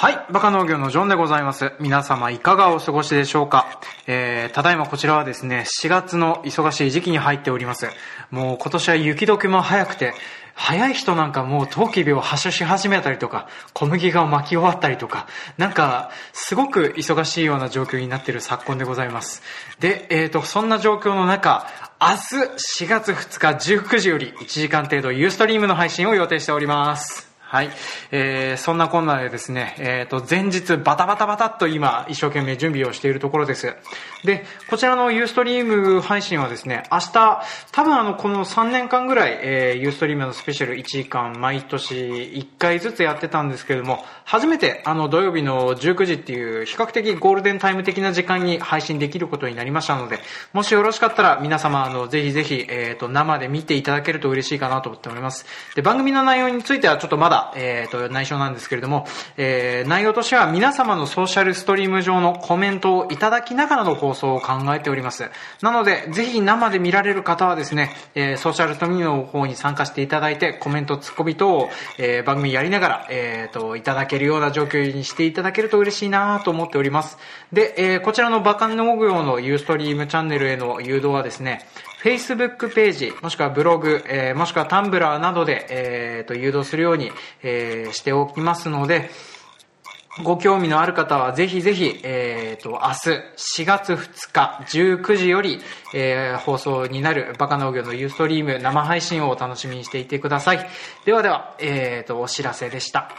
はい、バカ農業のジョンでございます。皆様いかがお過ごしでしょうか？えー、ただいまこちらはですね、4月の忙しい時期に入っております。もう今年は雪解けも早くて、早い人なんかもう冬季病を発症し始めたりとか、小麦が巻き終わったりとか、なんか、すごく忙しいような状況になっている昨今でございます。で、えーと、そんな状況の中、明日4月2日19時より1時間程度ユーストリームの配信を予定しております。はい。えー、そんなこんなでですね、えっ、と、前日バタバタバタっと今、一生懸命準備をしているところです。で、こちらのユーストリーム配信はですね、明日、多分あの、この3年間ぐらい、えー、ユーストリームのスペシャル1時間、毎年1回ずつやってたんですけれども、初めてあの、土曜日の19時っていう、比較的ゴールデンタイム的な時間に配信できることになりましたので、もしよろしかったら皆様、あの、ぜひぜひ、えっ、と、生で見ていただけると嬉しいかなと思っております。で、番組の内容についてはちょっとまだ、えっ、と、内緒なんですけれども、えー、内容としては皆様のソーシャルストリーム上のコメントをいただきながらの放送を考えております。なので、ぜひ生で見られる方はですね、えー、ソーシャルストリームの方に参加していただいて、コメント、ツッコミ等を、えー、番組やりながら、えっ、と、いただけるような状況にしていただけると嬉しいなと思っております。で、えー、こちらのバカン農業のユーストリームチャンネルへの誘導はですね、Facebook ページ、もしくはブログ、えー、もしくはタンブラーなどで、えー、と誘導するように、えー、しておきますので、ご興味のある方はぜひぜひ、えっ、と、明日4月2日19時より、えー、放送になるバカ農業のユーストリーム生配信をお楽しみにしていてください。ではでは、えっ、と、お知らせでした。